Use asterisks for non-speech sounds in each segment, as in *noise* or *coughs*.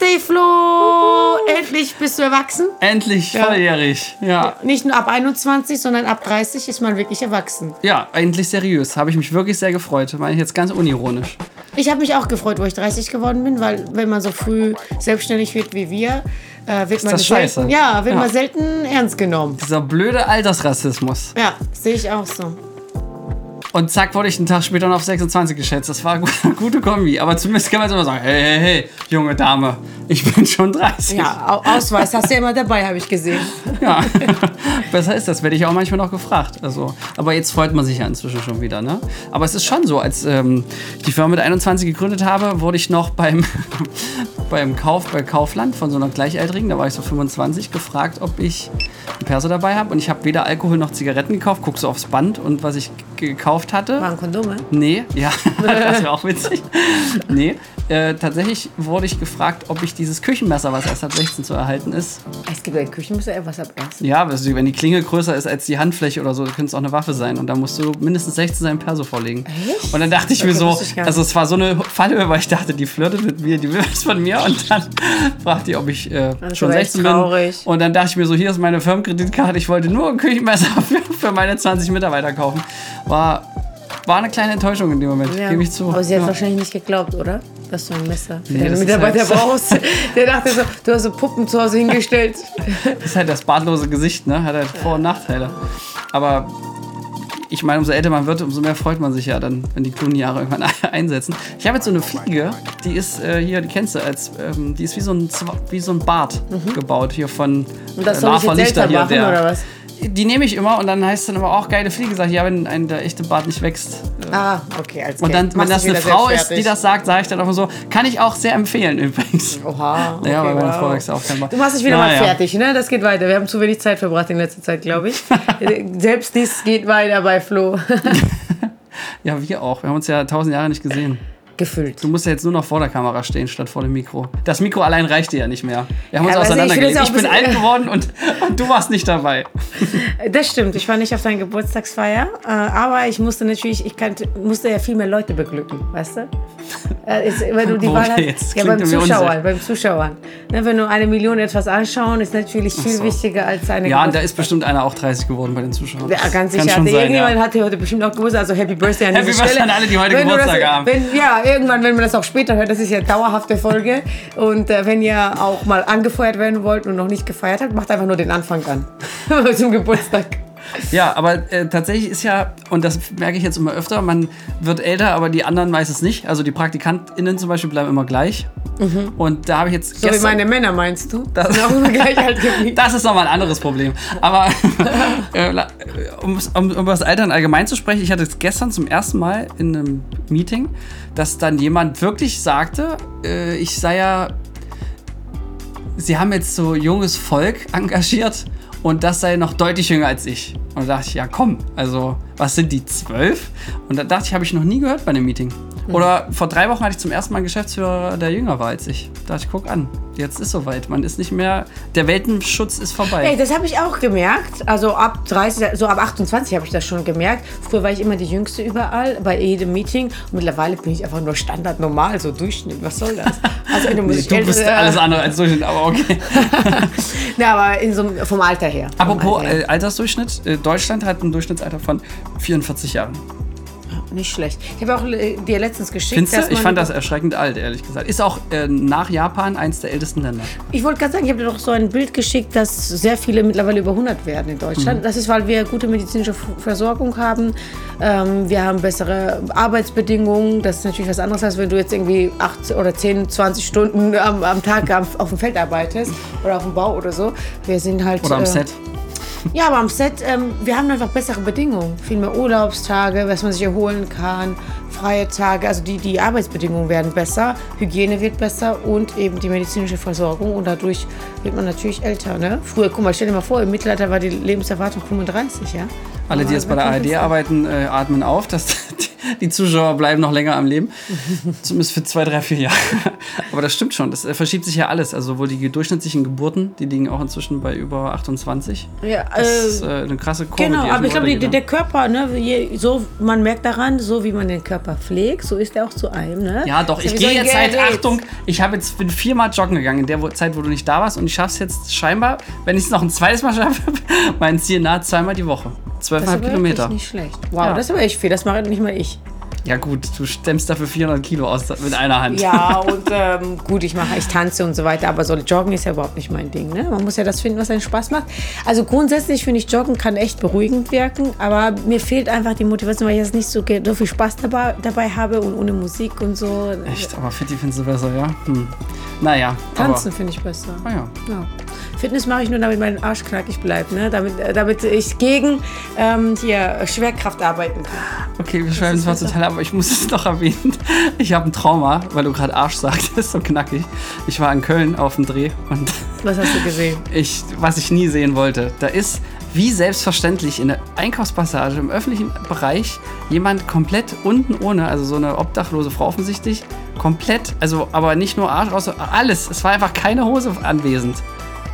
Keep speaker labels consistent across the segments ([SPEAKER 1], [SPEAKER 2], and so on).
[SPEAKER 1] Birthday, Flo! Endlich bist du erwachsen.
[SPEAKER 2] Endlich volljährig. Ja.
[SPEAKER 1] Nicht nur ab 21, sondern ab 30 ist man wirklich erwachsen.
[SPEAKER 2] Ja, endlich seriös. Habe ich mich wirklich sehr gefreut. Meine ich jetzt ganz unironisch.
[SPEAKER 1] Ich habe mich auch gefreut, wo ich 30 geworden bin, weil wenn man so früh selbstständig wird wie wir, äh, wird man
[SPEAKER 2] das
[SPEAKER 1] selten,
[SPEAKER 2] scheiße.
[SPEAKER 1] ja, wird
[SPEAKER 2] Ja.
[SPEAKER 1] man selten ernst genommen.
[SPEAKER 2] Dieser blöde Altersrassismus.
[SPEAKER 1] Ja, sehe ich auch so.
[SPEAKER 2] Und zack, wurde ich einen Tag später noch auf 26 geschätzt. Das war eine *laughs* gute, Kombi. Aber zumindest kann man jetzt immer sagen, hey, hey, hey, junge Dame, ich bin schon 30.
[SPEAKER 1] Ja, Au- Ausweis hast du ja immer dabei, habe ich gesehen. *laughs*
[SPEAKER 2] Ja. *laughs* Besser ist das, werde ich auch manchmal noch gefragt. Also, aber jetzt freut man sich ja inzwischen schon wieder. Ne? Aber es ist schon so, als ähm, die Firma mit 21 gegründet habe, wurde ich noch beim, beim Kauf bei Kaufland von so einer Gleichaltrigen, da war ich so 25, gefragt, ob ich einen Perso dabei habe. Und ich habe weder Alkohol noch Zigaretten gekauft. Guck so aufs Band und was ich gekauft hatte.
[SPEAKER 1] Waren Kondome?
[SPEAKER 2] Nee, ja, *laughs* das wäre auch witzig. Nee, äh, tatsächlich wurde ich gefragt, ob ich dieses Küchenmesser, was erst ab 16 zu erhalten ist,
[SPEAKER 1] Es gibt ein Küchenmesser, was ab erst.
[SPEAKER 2] ja, also wenn die Klinge größer ist als die Handfläche oder so, könnte es auch eine Waffe sein. Und da musst du mindestens 16 sein Perso vorlegen.
[SPEAKER 1] Echt?
[SPEAKER 2] Und dann dachte ich mir
[SPEAKER 1] Okay,
[SPEAKER 2] so,
[SPEAKER 1] wusste ich
[SPEAKER 2] also es war so eine Falle, weil ich dachte, die flirtet mit mir, die will was von mir. Und dann *laughs* fragt die, ob ich äh, schon
[SPEAKER 1] aber echt
[SPEAKER 2] 16 bin. Und dann dachte ich mir so, hier ist meine Firmenkreditkarte, ich wollte nur ein Küchenmesser für, *laughs* für meine 20 Mitarbeiter kaufen. War, war eine kleine Enttäuschung in dem Moment, gebe ich zu.
[SPEAKER 1] Aber sie hat
[SPEAKER 2] ja.
[SPEAKER 1] wahrscheinlich nicht geglaubt, oder? Dass du ein Messer für
[SPEAKER 2] Nee,
[SPEAKER 1] deine
[SPEAKER 2] das ist
[SPEAKER 1] Mitarbeiter
[SPEAKER 2] halt
[SPEAKER 1] brauchst. *laughs* Der dachte so, du hast so Puppen zu Hause hingestellt.
[SPEAKER 2] Das ist halt das bartlose Gesicht, ne? Hat halt Vor- und Nachteile. Aber ich meine, umso älter man wird, umso mehr freut man sich ja dann, wenn die klugen Jahre irgendwann *laughs* einsetzen. Ich habe jetzt so eine Fliege, die ist äh, hier, die kennst du, als, ähm, die ist wie so ein, wie so ein Bart gebaut hier von
[SPEAKER 1] Mhm. Und das
[SPEAKER 2] äh, Lava Lichter
[SPEAKER 1] machen, oder was?
[SPEAKER 2] Die nehme ich immer und dann heißt es dann aber auch geile Fliege. Sag ich, ja, wenn ein, der echte Bart nicht wächst. Äh,
[SPEAKER 1] Ah, okay, als
[SPEAKER 2] und dann,
[SPEAKER 1] Gag.
[SPEAKER 2] wenn
[SPEAKER 1] Machst
[SPEAKER 2] das eine Frau ist, die das sagt, sage ich dann auch so, kann ich auch sehr empfehlen übrigens.
[SPEAKER 1] Oha. *laughs* Okay,
[SPEAKER 2] ja, weil meine
[SPEAKER 1] wow.
[SPEAKER 2] Frau wächst auch kein Bart.
[SPEAKER 1] Du machst dich wieder
[SPEAKER 2] Ja,
[SPEAKER 1] mal
[SPEAKER 2] ja.
[SPEAKER 1] fertig, ne? Das geht weiter. Wir haben zu wenig Zeit verbracht in letzter Zeit, glaube ich. *laughs* Selbst dies geht weiter bei Flo. *laughs*
[SPEAKER 2] Ja, wir auch. Wir haben uns ja tausend Jahre nicht gesehen.
[SPEAKER 1] Gefüllt.
[SPEAKER 2] Du musst ja jetzt nur noch vor der Kamera stehen, statt vor dem Mikro. Das Mikro allein reicht dir ja nicht mehr. Wir haben uns
[SPEAKER 1] Ja, aber also ich
[SPEAKER 2] Ich, bin alt geworden *laughs* und, und du warst nicht dabei. *laughs*
[SPEAKER 1] Das stimmt. Ich war nicht auf deiner Geburtstagsfeier, äh, aber ich musste natürlich, ich kannte, musste ja viel mehr Leute beglücken, weißt du? Äh, ist, wenn du die Wahl hast,
[SPEAKER 2] jetzt?
[SPEAKER 1] ja, beim Zuschauern,
[SPEAKER 2] unsicher.
[SPEAKER 1] beim Zuschauern. Ne, wenn nur eine Million etwas anschauen, ist natürlich viel
[SPEAKER 2] so.
[SPEAKER 1] wichtiger als eine
[SPEAKER 2] Ja, und da ist bestimmt einer auch 30 geworden bei den Zuschauern.
[SPEAKER 1] Ja, ganz sicher.
[SPEAKER 2] Kann schon
[SPEAKER 1] Hatte
[SPEAKER 2] sein,
[SPEAKER 1] irgendjemand
[SPEAKER 2] ja.
[SPEAKER 1] hatte heute bestimmt auch Geburtstag, also Happy Birthday an
[SPEAKER 2] Happy Birthday an alle, die heute
[SPEAKER 1] Wenn du
[SPEAKER 2] Geburtstag
[SPEAKER 1] das,
[SPEAKER 2] haben.
[SPEAKER 1] Wenn, ja, irgendwann, wenn man das auch später hört, das ist ja eine dauerhafte Folge. Und äh, wenn ihr auch mal angefeuert werden wollt und noch nicht gefeiert habt, macht einfach nur den Anfang an. *laughs* Zum Geburtstag.
[SPEAKER 2] Ja, aber äh, tatsächlich ist ja, und das merke ich jetzt immer öfter, man wird älter, aber die anderen meistens nicht. Also die PraktikantInnen zum Beispiel bleiben immer gleich. Und da habe ich jetzt
[SPEAKER 1] Mhm. So wie meine Männer, meinst du? Das sind auch immer gleich alt *laughs* geblieben.
[SPEAKER 2] Das ist nochmal ein anderes Problem. Aber *laughs* äh, la- um, um, um über das Altern allgemein zu sprechen, ich hatte es gestern zum ersten Mal in einem Meeting, dass dann jemand wirklich sagte, äh, ich sei ja, sie haben jetzt so junges Volk *laughs* engagiert und das sei noch deutlich jünger als ich. Und da dachte ich, ja komm, also was sind die zwölf? Und da dachte ich, habe ich noch nie gehört bei einem Meeting. Oder vor drei Wochen hatte ich zum ersten Mal einen Geschäftsführer, der jünger war als ich. Da dachte ich, guck an, jetzt ist soweit. Man ist nicht mehr, der Weltenschutz ist vorbei.
[SPEAKER 1] Ey, das habe ich auch gemerkt. Also ab 30, so ab 28 habe ich das schon gemerkt. Früher war ich immer die Jüngste überall, bei jedem Meeting. Und mittlerweile bin ich einfach nur Standard normal, so Durchschnitt. Was soll das? Also du, *laughs* musst
[SPEAKER 2] du bist alles andere als Durchschnitt, aber okay. *laughs*
[SPEAKER 1] Na, aber in so, vom Alter her. Vom
[SPEAKER 2] Apropos
[SPEAKER 1] Alter her.
[SPEAKER 2] äh, Altersdurchschnitt, äh, Deutschland hat ein Durchschnittsalter von 44 Jahren.
[SPEAKER 1] Nicht schlecht. Ich habe auch äh, dir letztens geschickt,
[SPEAKER 2] Findest du?
[SPEAKER 1] dass
[SPEAKER 2] Ich fand das erschreckend alt, ehrlich gesagt. Ist auch äh, nach Japan eins der ältesten Länder.
[SPEAKER 1] Ich wollte gerade sagen, ich habe dir doch so ein Bild geschickt, dass sehr viele mittlerweile über 100 werden in Deutschland.
[SPEAKER 2] Mhm.
[SPEAKER 1] Das ist, weil wir gute medizinische Versorgung haben. Ähm, wir haben bessere Arbeitsbedingungen. Das ist natürlich was anderes, als wenn du jetzt irgendwie 8 oder 10, 20 Stunden am, am Tag am, auf dem Feld arbeitest oder auf dem Bau oder so. Wir sind halt.
[SPEAKER 2] Oder am
[SPEAKER 1] äh,
[SPEAKER 2] Set.
[SPEAKER 1] Ja, aber am Set, ähm, wir haben einfach bessere Bedingungen. Viel mehr Urlaubstage, was man sich erholen kann, freie Tage. Also die, die Arbeitsbedingungen werden besser, Hygiene wird besser und eben die medizinische Versorgung. Und dadurch wird man natürlich älter. Ne? Früher, guck mal, stell dir mal vor, im Mittelalter war die Lebenserwartung 35, ja?
[SPEAKER 2] Alle, die jetzt bei der ARD arbeiten, äh, atmen auf. Das, die Zuschauer bleiben noch länger am Leben. Zumindest für zwei, drei, vier Jahre. Aber das stimmt schon. Das äh, verschiebt sich ja alles. Also wohl die durchschnittlichen Geburten, die liegen auch inzwischen bei über 28.
[SPEAKER 1] Ja,
[SPEAKER 2] Das
[SPEAKER 1] äh,
[SPEAKER 2] ist äh, eine krasse Kurve.
[SPEAKER 1] Genau,
[SPEAKER 2] die
[SPEAKER 1] aber ich glaube, die-
[SPEAKER 2] weitergeht,
[SPEAKER 1] der Körper, ne, je, so, man merkt daran, so wie man den Körper pflegt, so ist er auch zu einem. Ne?
[SPEAKER 2] Ja, doch, ich
[SPEAKER 1] wie
[SPEAKER 2] gehe jetzt seit,
[SPEAKER 1] Gerät.
[SPEAKER 2] Achtung, ich habe jetzt, bin viermal joggen gegangen in der Zeit, wo du nicht da warst und ich schaffe es jetzt scheinbar, wenn ich es noch ein zweites Mal schaffe, *laughs* mein Ziel nahe zweimal die Woche.
[SPEAKER 1] Das ist
[SPEAKER 2] Zwölfeinhalb
[SPEAKER 1] aber
[SPEAKER 2] Kilometer.
[SPEAKER 1] wirklich nicht schlecht. Wow,
[SPEAKER 2] Ja.
[SPEAKER 1] das ist aber echt viel, das mache nicht mal ich.
[SPEAKER 2] Ja gut, du stemmst dafür 400 Kilo aus mit einer Hand.
[SPEAKER 1] Ja, *laughs* und ähm, gut, ich mache, ich tanze und so weiter, aber so Joggen ist ja überhaupt nicht mein Ding. Ne? Man muss ja das finden, was einen Spaß macht. Also grundsätzlich finde ich, Joggen kann echt beruhigend wirken, aber mir fehlt einfach die Motivation, weil ich jetzt nicht so, so viel Spaß dabei, dabei habe und ohne Musik und so.
[SPEAKER 2] Echt, aber Fitti findest du besser, ja? Hm. Naja.
[SPEAKER 1] Tanzen finde ich besser.
[SPEAKER 2] Ah, ja.
[SPEAKER 1] Ja. Fitness mache ich nur, damit mein Arsch knackig bleibt, ne? damit, äh, damit ich gegen ähm, hier Schwerkraft arbeiten kann.
[SPEAKER 2] Okay, wir schreiben es mal
[SPEAKER 1] besser.
[SPEAKER 2] total ab, aber ich muss es *laughs* noch erwähnen. Ich habe ein Trauma, weil du gerade Arsch sagtest, *laughs* so knackig. Ich war in Köln auf dem Dreh und *laughs*
[SPEAKER 1] Was hast du gesehen?
[SPEAKER 2] ich, was ich nie sehen wollte, da ist wie selbstverständlich in der Einkaufspassage im öffentlichen Bereich jemand komplett unten ohne, also so eine obdachlose Frau offensichtlich, komplett, also aber nicht nur Arsch, außer alles. Es war einfach keine Hose anwesend.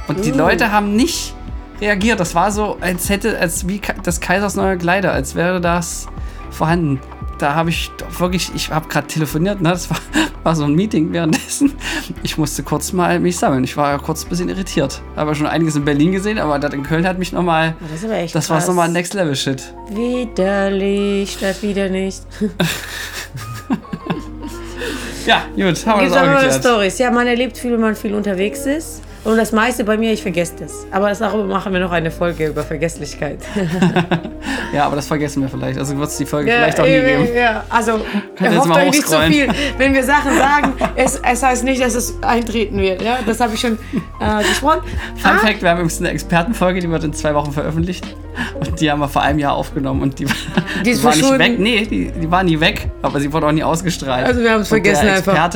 [SPEAKER 2] Und die. Leute haben nicht reagiert. Das war so, als hätte, als wie das Kaisers neue Kleider, als wäre das vorhanden. Da habe ich doch wirklich, ich habe gerade telefoniert, ne? das war, *laughs* war so ein Meeting währenddessen. Ich musste kurz mal mich sammeln. Ich war kurz ein bisschen irritiert. Habe schon einiges in Berlin gesehen, aber das in Köln hat mich nochmal,
[SPEAKER 1] Das ist aber echt
[SPEAKER 2] das war nochmal Next Level Shit.
[SPEAKER 1] Widerlich statt wieder nicht. *laughs*
[SPEAKER 2] Ja, gut, haben wir
[SPEAKER 1] Gibt
[SPEAKER 2] das auch geklärt.
[SPEAKER 1] Stories. Ja, man erlebt viel, wenn man viel unterwegs ist. Und das meiste bei mir, ich vergesse das. Aber darüber machen wir noch eine Folge über Vergesslichkeit. *laughs*
[SPEAKER 2] Ja, aber das vergessen wir vielleicht. Also wird es die Folge vielleicht auch nie
[SPEAKER 1] ja,
[SPEAKER 2] geben.
[SPEAKER 1] ja. Also, hofft euch nicht so
[SPEAKER 2] hochscrollen.
[SPEAKER 1] viel. Wenn wir Sachen sagen, es, es heißt nicht, dass es eintreten wird. Ja? Das habe ich schon äh, gesprochen.
[SPEAKER 2] Fun
[SPEAKER 1] Ah,
[SPEAKER 2] Fact, wir haben übrigens eine Expertenfolge, die wird in zwei Wochen veröffentlicht. Und die haben wir vor einem Jahr aufgenommen und die,
[SPEAKER 1] Die ist
[SPEAKER 2] war nicht weg. Nee, die, die war nie weg, aber sie wurde auch nie ausgestrahlt.
[SPEAKER 1] Also wir haben es vergessen
[SPEAKER 2] der
[SPEAKER 1] einfach.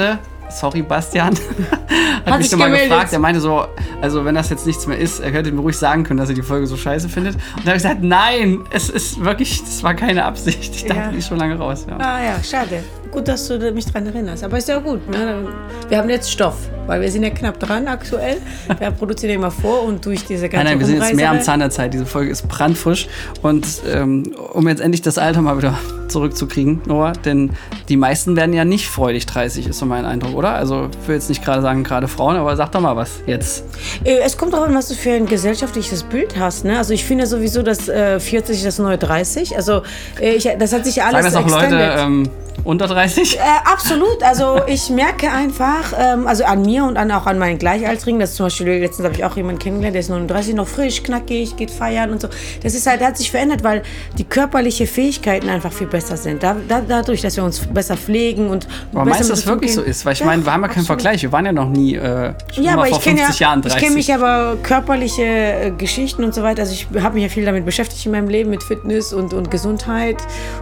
[SPEAKER 2] Sorry Bastian, *laughs* hat,
[SPEAKER 1] Hat
[SPEAKER 2] mich nochmal gefragt. Er meinte so, also wenn das jetzt nichts mehr ist, er hätte mir ruhig sagen können, dass er die Folge so scheiße findet. Und da habe ich gesagt, nein, es ist wirklich, das war keine Absicht. Ich dachte,
[SPEAKER 1] Ja.
[SPEAKER 2] die ist schon lange raus. Ja.
[SPEAKER 1] Ah ja, schade. Gut, dass du mich daran erinnerst. Aber ist ja gut. Ne? Wir haben jetzt Stoff, weil wir sind ja knapp dran aktuell. Wir *laughs* produzieren immer vor und durch diese ganze
[SPEAKER 2] Nein, nein, wir sind jetzt mehr am Zahn der Zeit. Diese Folge ist brandfrisch. Und ähm, um jetzt endlich das Alter mal wieder zurückzukriegen, Noah, denn die meisten werden ja nicht freudig 30, ist so mein Eindruck, oder? Also ich will jetzt nicht gerade sagen, gerade Frauen, aber sag doch mal was jetzt.
[SPEAKER 1] Äh, Es kommt darauf an, was du für ein gesellschaftliches Bild hast. Ne? Also ich finde sowieso, dass äh, 40 ist das neue 30. Also äh, ich, das hat sich ja alles
[SPEAKER 2] Sagen das auch Leute
[SPEAKER 1] extended.
[SPEAKER 2] ähm, unter 30?
[SPEAKER 1] Äh, absolut. Also ich merke einfach, ähm, also an mir und an, auch an meinen Gleichaltrigen, das ist zum Beispiel, letztens habe ich auch jemanden kennengelernt, der ist 39, noch frisch, knackig, geht feiern und so. Das ist halt, hat sich verändert, weil die körperlichen Fähigkeiten einfach viel besser sind. Da, da, dadurch, dass wir uns besser pflegen und
[SPEAKER 2] Aber
[SPEAKER 1] besser
[SPEAKER 2] meinst du,
[SPEAKER 1] mit
[SPEAKER 2] das wirklich so
[SPEAKER 1] umgehen.
[SPEAKER 2] ist? Weil ich
[SPEAKER 1] Ja,
[SPEAKER 2] meine, wir haben ja keinen
[SPEAKER 1] absolut.
[SPEAKER 2] Vergleich. Wir waren ja noch nie äh,
[SPEAKER 1] Ja, aber
[SPEAKER 2] vor
[SPEAKER 1] ich kenne
[SPEAKER 2] 50
[SPEAKER 1] ja,
[SPEAKER 2] Jahren
[SPEAKER 1] ich
[SPEAKER 2] 30.
[SPEAKER 1] kenne mich aber körperliche äh, Geschichten und so weiter. Also ich habe mich ja viel damit beschäftigt in meinem Leben mit Fitness und, und Gesundheit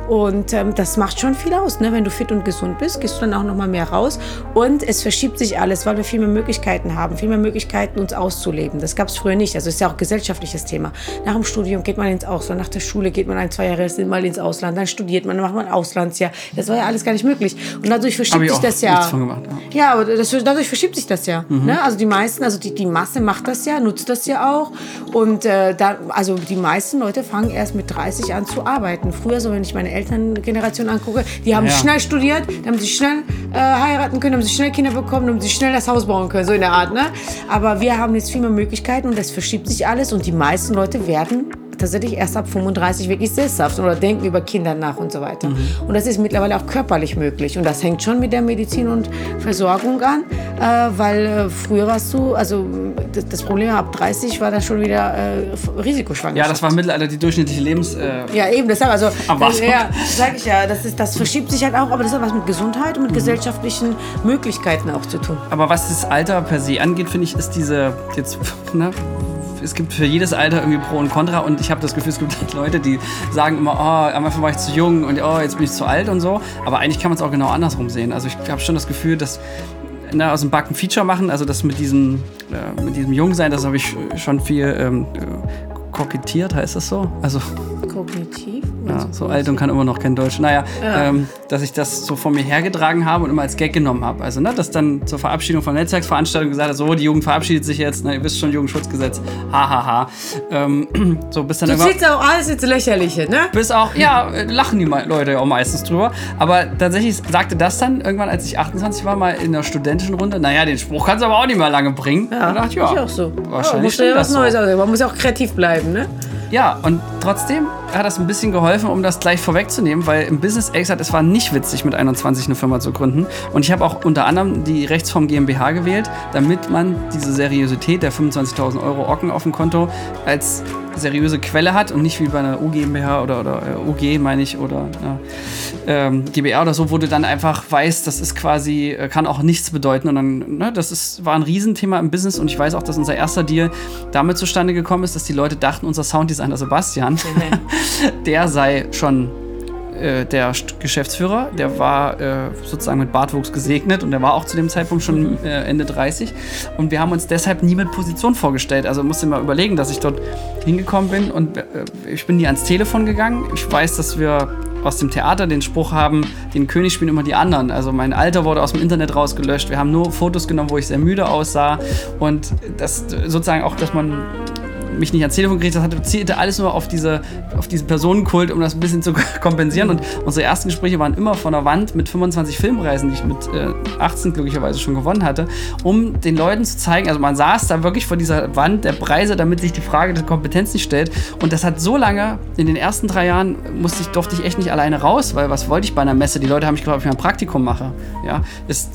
[SPEAKER 1] und ähm, das macht schon viel aus, ne? Wenn du fit und gesund bist, gehst du dann auch noch mal mehr raus und es verschiebt sich alles, weil wir viel mehr Möglichkeiten haben, viel mehr Möglichkeiten uns auszuleben. Das gab es früher nicht. Also ist ja auch ein gesellschaftliches Thema. Nach dem Studium geht man ins Ausland, nach der Schule geht man ein zwei Jahre mal ins Ausland, dann studiert man, dann macht man ein Auslandsjahr. Das war ja alles gar nicht möglich und dadurch verschiebt
[SPEAKER 2] ich
[SPEAKER 1] sich das ja.
[SPEAKER 2] gemacht. Ja.
[SPEAKER 1] Ja, aber das, dadurch verschiebt sich das ja. Ne? Also die meisten, also die, die Masse macht das ja, nutzt das ja auch. Und äh, da, also die meisten Leute fangen erst mit 30 an zu arbeiten. Früher, so wenn ich meine Elterngeneration angucke, die haben
[SPEAKER 2] Ja.
[SPEAKER 1] Schnell studiert, die haben sich schnell äh, heiraten können, haben sich schnell Kinder bekommen, haben sich schnell das Haus bauen können, so in der Art. Ne? Aber wir haben jetzt viel mehr Möglichkeiten und das verschiebt sich alles und die meisten Leute werden tatsächlich erst ab 35 wirklich sesshaft oder denken über Kinder nach und so weiter. Und das ist mittlerweile auch körperlich möglich. Und das hängt schon mit der Medizin und Versorgung an, äh, weil äh, früher warst du, also das, Problem ab 30 war dann schon wieder äh, Risikoschwangerschaft.
[SPEAKER 2] ja, das war im Mittelalter die durchschnittliche Lebens... Äh,
[SPEAKER 1] Ja, eben, deshalb, also, das, ja, sag ich ja, das, ist, das verschiebt sich halt auch, aber das hat was mit Gesundheit und mit gesellschaftlichen Möglichkeiten auch zu tun.
[SPEAKER 2] Aber was das Alter per se angeht, finde ich, ist diese jetzt, ne, es gibt für jedes Alter irgendwie Pro und Contra und ich habe das Gefühl, es gibt Leute, die sagen immer, oh, am Anfang war ich zu jung und oh, jetzt bin ich zu alt und so. Aber eigentlich kann man es auch genau andersrum sehen. Also ich habe schon das Gefühl, dass ne, aus dem Backen Feature machen, also das mit diesem, äh, mit diesem Jungsein, das habe ich schon viel ähm, äh, kokettiert, heißt das so? Also
[SPEAKER 1] Kognitiv?
[SPEAKER 2] Ja, so alt und kann immer noch kein Deutsch. Naja, ja. ähm, dass ich das so vor mir hergetragen habe und immer als Gag genommen habe. Also, ne, dass dann zur Verabschiedung von Netzwerksveranstaltungen gesagt hat, so, die Jugend verabschiedet sich jetzt, ne, ihr wisst schon, Jugendschutzgesetz, hahaha. Ha, ha. ähm, *clears throat* so, bis dann
[SPEAKER 1] du ziehst auch alles ins Lächerliche, ne?
[SPEAKER 2] Bis auch, ja, lachen die Leute ja auch meistens drüber. Aber tatsächlich sagte das dann irgendwann, als ich 28 war, mal in der studentischen Runde, naja, den Spruch kannst du aber auch nicht mehr lange bringen.
[SPEAKER 1] Ja, dachte, ja, ich auch so.
[SPEAKER 2] Wahrscheinlich
[SPEAKER 1] ja, was Neues so. Man muss ja auch kreativ bleiben, ne?
[SPEAKER 2] Ja, und trotzdem hat das ein bisschen geholfen, um das gleich vorwegzunehmen, weil im Business ehrlich gesagt, es war nicht witzig, mit 21 eine Firma zu gründen. Und ich habe auch unter anderem die Rechtsform GmbH gewählt, damit man diese Seriosität der 25.000 Euro Ocken auf dem Konto als seriöse Quelle hat und nicht wie bei einer UGmbH oder, oder äh, UG, meine ich, oder äh, GBR oder so, wo du dann einfach weißt, das ist quasi, äh, kann auch nichts bedeuten. Und dann, ne, das ist, war ein Riesenthema im Business und ich weiß auch, dass unser erster Deal damit zustande gekommen ist, dass die Leute dachten, unser Sounddesigner Sebastian, *laughs* der sei schon äh, der Geschäftsführer, der war äh, sozusagen mit Bartwuchs gesegnet und der war auch zu dem Zeitpunkt schon äh, Ende 30. Und wir haben uns deshalb nie mit Position vorgestellt. Also musste mal überlegen, dass ich dort hingekommen bin und äh, ich bin nie ans Telefon gegangen. Ich weiß, dass wir aus dem Theater den Spruch haben, den König spielen immer die anderen. Also mein Alter wurde aus dem Internet rausgelöscht. Wir haben nur Fotos genommen, wo ich sehr müde aussah. Und das sozusagen auch, dass man mich nicht ans Telefon gekriegt hat, zielte alles nur auf, diese, auf diesen Personenkult, um das ein bisschen zu *laughs* kompensieren. Und unsere ersten Gespräche waren immer von der Wand mit 25 Filmreisen, die ich mit äh, 18 glücklicherweise schon gewonnen hatte, um den Leuten zu zeigen, also man saß da wirklich vor dieser Wand der Preise, damit sich die Frage der Kompetenz nicht stellt. Und das hat so lange, in den ersten drei Jahren musste ich, durfte ich echt nicht alleine raus, weil was wollte ich bei einer Messe? Die Leute haben mich gefragt, ob ich mal ein Praktikum mache. Ja, ist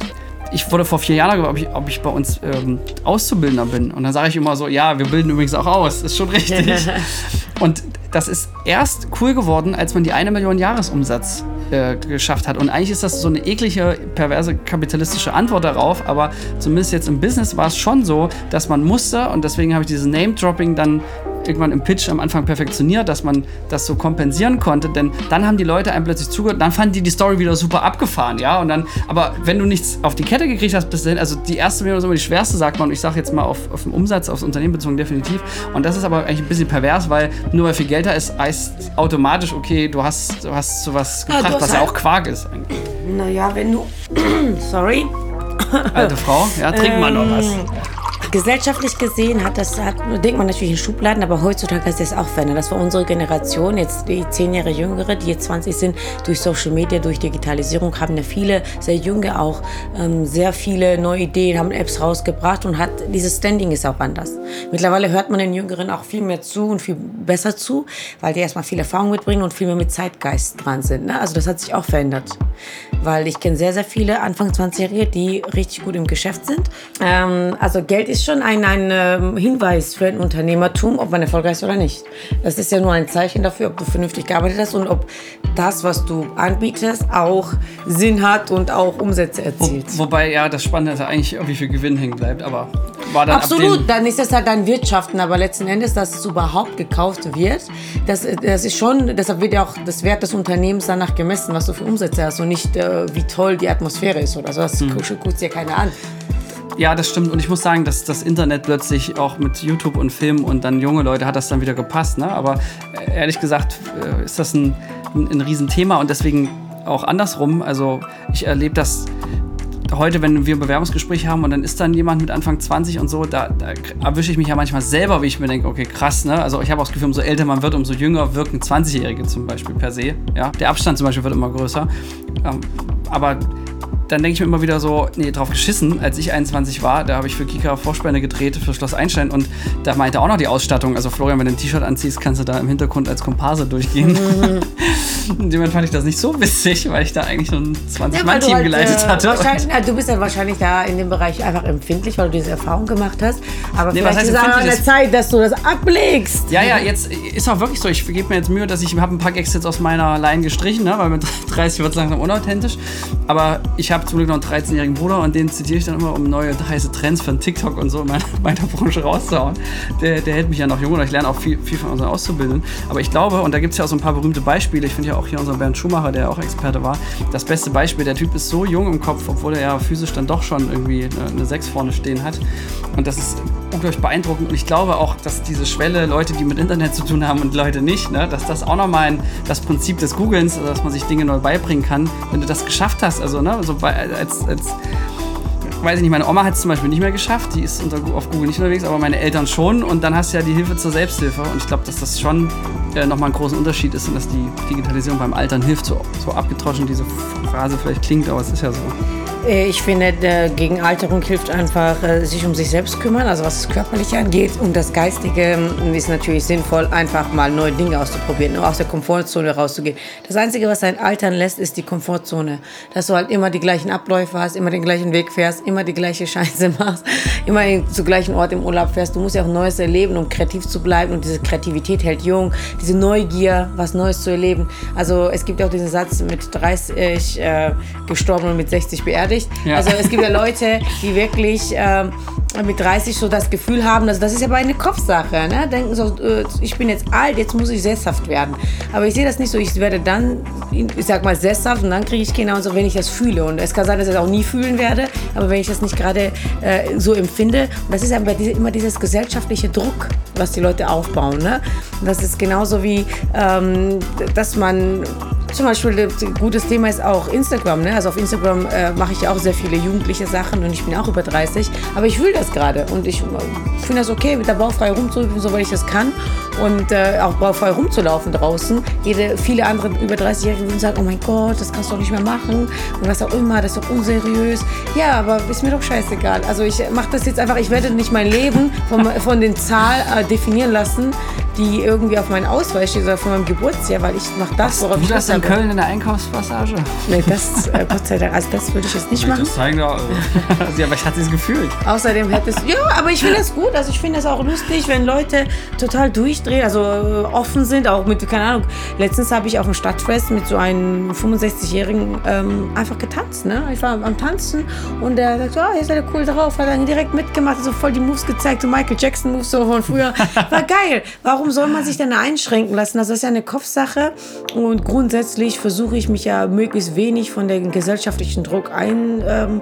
[SPEAKER 2] ich wurde vor vier Jahren gefragt, ob ich, ob ich bei uns ähm, Auszubildender bin. Und dann sage ich immer so, ja, wir bilden übrigens auch aus. Ist schon richtig. *laughs* und das ist erst cool geworden, als man die eine Million Jahresumsatz äh, geschafft hat. Und eigentlich ist das so eine eklige, perverse kapitalistische Antwort darauf, aber zumindest jetzt im Business war es schon so, dass man musste, und deswegen habe ich dieses Name-Dropping dann irgendwann im Pitch am Anfang perfektioniert, dass man das so kompensieren konnte, denn dann haben die Leute einem plötzlich zugehört, dann fanden die die Story wieder super abgefahren, ja, und dann, aber wenn du nichts auf die Kette gekriegt hast bis dahin, also die erste Million ist immer die schwerste, sagt man, und ich sage jetzt mal auf, auf den Umsatz, aufs Unternehmen bezogen definitiv, und das ist aber eigentlich ein bisschen pervers, weil nur weil viel Geld da ist, heißt automatisch, okay, du hast, du hast sowas gebracht, ja, was ja halt auch Quark ist eigentlich.
[SPEAKER 1] Naja, wenn du, *coughs* sorry.
[SPEAKER 2] Alte Frau, ja, trink mal noch was.
[SPEAKER 1] Gesellschaftlich gesehen hat das, hat, denkt man natürlich in Schubladen, aber heutzutage ist das auch verändert. Das war unsere Generation, jetzt die zehn Jahre jüngere, die jetzt 20 sind, durch Social Media, durch Digitalisierung haben ja viele, sehr junge auch, ähm, sehr viele neue Ideen, haben Apps rausgebracht und hat, dieses Standing ist auch anders. Mittlerweile hört man den Jüngeren auch viel mehr zu und viel besser zu, weil die erstmal viel Erfahrung mitbringen und viel mehr mit Zeitgeist dran sind. Ne? Also das hat sich auch verändert. Weil ich kenne sehr, sehr viele Anfang 20-Jährige, die richtig gut im Geschäft sind. Ähm, also Geld ist schon ein, ein ähm, Hinweis für ein Unternehmertum, ob man erfolgreich ist oder nicht. Das ist ja nur ein Zeichen dafür, ob du vernünftig gearbeitet hast und ob das, was du anbietest, auch Sinn hat und auch Umsätze erzielt.
[SPEAKER 2] Wo, wobei ja das Spannende ist eigentlich, wie viel Gewinn hängen bleibt. Aber war
[SPEAKER 1] dann Absolut, dann ist das halt dein Wirtschaften, aber letzten Endes, dass es überhaupt gekauft wird, das, das ist schon, deshalb wird ja auch das Wert des Unternehmens danach gemessen, was du für Umsätze hast und nicht, äh, wie toll die Atmosphäre ist oder so. Das mhm. guckt dir keiner an.
[SPEAKER 2] Ja, das stimmt. Und ich muss sagen, dass das Internet plötzlich auch mit YouTube und Film und dann junge Leute hat das dann wieder gepasst. Ne? Aber äh, ehrlich gesagt äh, ist das ein, ein, ein Riesenthema und deswegen auch andersrum. Also ich erlebe das heute, wenn wir ein Bewerbungsgespräch haben und dann ist dann jemand mit Anfang 20 und so, da, da erwische ich mich ja manchmal selber, wie ich mir denke, okay, krass, ne? Also ich habe auch das Gefühl, umso älter man wird, umso jünger wirken 20-Jährige zum Beispiel per se. Ja? Der Abstand zum Beispiel wird immer größer. Ähm, aber dann denke ich mir immer wieder so, nee, drauf geschissen. Als ich 21 war, da habe ich für Kika Vorspanne gedreht für Schloss Einstein und da meinte auch noch die Ausstattung, also Florian, wenn du ein T-Shirt anziehst, kannst du da im Hintergrund als Komparse durchgehen. *laughs* Mhm. *laughs* Dementsprechend fand ich das nicht so witzig, weil ich da eigentlich so ein 20-Mann-Team ja, halt, geleitet äh, hatte.
[SPEAKER 1] Na, du bist ja wahrscheinlich da in dem Bereich einfach empfindlich, weil du diese Erfahrung gemacht hast. Aber nee, vielleicht ist es auch an der Zeit, dass du das ablegst.
[SPEAKER 2] Ja, ja, jetzt ist auch wirklich so. Ich gebe mir jetzt Mühe, dass ich habe ein paar Gags jetzt aus meiner Line gestrichen, ne, weil mit 30 wird es langsam unauthentisch. Aber ich habe zum Glück noch einen 13-jährigen Bruder und den zitiere ich dann immer, um neue heiße Trends von TikTok und so in meiner, *laughs* meiner Branche rauszuhauen. Der, der hält mich ja noch jung und ich lerne auch viel, viel von unseren Auszubildenden. Aber ich glaube, und da gibt es ja auch so ein paar berühmte Beispiele, ich finde ja auch hier unseren Bernd Schumacher, der auch Experte war, das beste Beispiel, der Typ ist so jung im Kopf, obwohl er ja physisch dann doch schon irgendwie eine, eine 6 vorne stehen hat. Und das ist unglaublich beeindruckend. Und ich glaube auch, dass diese Schwelle, Leute, die mit Internet zu tun haben und Leute nicht, ne, dass das auch nochmal das Prinzip des Googlens, dass man sich Dinge neu beibringen kann, wenn du das geschafft hast. Also, ne, so bei, als, als weiß ich nicht, meine Oma hat es zum Beispiel nicht mehr geschafft, die ist unter, auf Google nicht unterwegs, aber meine Eltern schon. Und dann hast du ja die Hilfe zur Selbsthilfe. Und ich glaube, dass das schon äh, nochmal ein großer Unterschied ist und dass die Digitalisierung beim Altern hilft, so, so abgetroschen diese Phrase vielleicht klingt, aber es ist ja so.
[SPEAKER 1] Äh, ich finde, gegen Alterung hilft einfach, äh, sich um sich selbst kümmern, also was das Körperliche angeht. Und das Geistige ähm, ist natürlich sinnvoll, einfach mal neue Dinge auszuprobieren, aus der Komfortzone rauszugehen. Das Einzige, was einen altern lässt, ist die Komfortzone. Dass du halt immer die gleichen Abläufe hast, immer den gleichen Weg fährst, immer die gleiche Scheiße *laughs* machst, immer zum gleichen Ort im Urlaub fährst. Du musst ja auch Neues erleben, um kreativ zu bleiben. Und diese Kreativität hält jung, diese Neugier, was Neues zu erleben. Also es gibt auch diesen Satz, mit 30 äh, gestorben und mit 60 beerdigt beschäftigt. Ja. Also es gibt ja Leute, die wirklich ähm, mit 30 so das Gefühl haben, also das ist aber eine Kopfsache. Ne? Denken so, äh, ich bin jetzt alt, jetzt muss ich sesshaft werden. Aber ich sehe das nicht so. Ich werde dann, ich sag mal, sesshaft und dann kriege ich Kinder und so, wenn ich das fühle. Und es kann sein, dass ich das auch nie fühlen werde, aber wenn ich das nicht gerade äh, so empfinde, und das ist aber immer dieses gesellschaftliche Druck, was die Leute aufbauen. Ne? Und das ist genauso wie, ähm, dass man zum Beispiel ein gutes Thema ist auch Instagram. Ne? Also auf Instagram äh, mache ich ja auch sehr viele jugendliche Sachen und ich bin auch über 30. Aber ich fühle das gerade und ich äh, finde das okay, mit der baufrei rumzulaufen, soweit ich das kann. Und äh, auch baufrei rumzulaufen draußen. Jede, viele andere über 30-Jährige würden sagen, oh mein Gott, das kannst du doch nicht mehr machen. Und was auch immer, das ist doch unseriös. Ja, aber ist mir doch scheißegal. Also ich mache das jetzt einfach, ich werde nicht mein Leben von, von den Zahlen äh, definieren lassen, die irgendwie auf meinen Ausweis steht oder von meinem Geburtsjahr, weil ich mache das,
[SPEAKER 2] worauf ich das in Köln in der Einkaufspassage?
[SPEAKER 1] Nee, das, äh, Gott sei Dank, also das würde ich jetzt nicht machen. Das zeigen
[SPEAKER 2] doch, *laughs* ja, aber ich hatte es gefühlt.
[SPEAKER 1] Außerdem hättest ja, aber ich finde es gut, also ich finde es auch lustig, wenn Leute total durchdrehen, also äh, offen sind, auch mit, keine Ahnung, letztens habe ich auf dem Stadtfest mit so einem 65-Jährigen ähm, einfach getanzt, ne? Ich war am Tanzen und der sagt, oh, ihr seid ja cool drauf, hat dann direkt mitgemacht, so voll die Moves gezeigt, so Michael Jackson Moves so von früher. *laughs* War geil. Warum soll man sich denn einschränken lassen? Das ist ja eine Kopfsache und grundsätzlich versuche ich mich ja möglichst wenig von dem gesellschaftlichen Druck ein, ähm,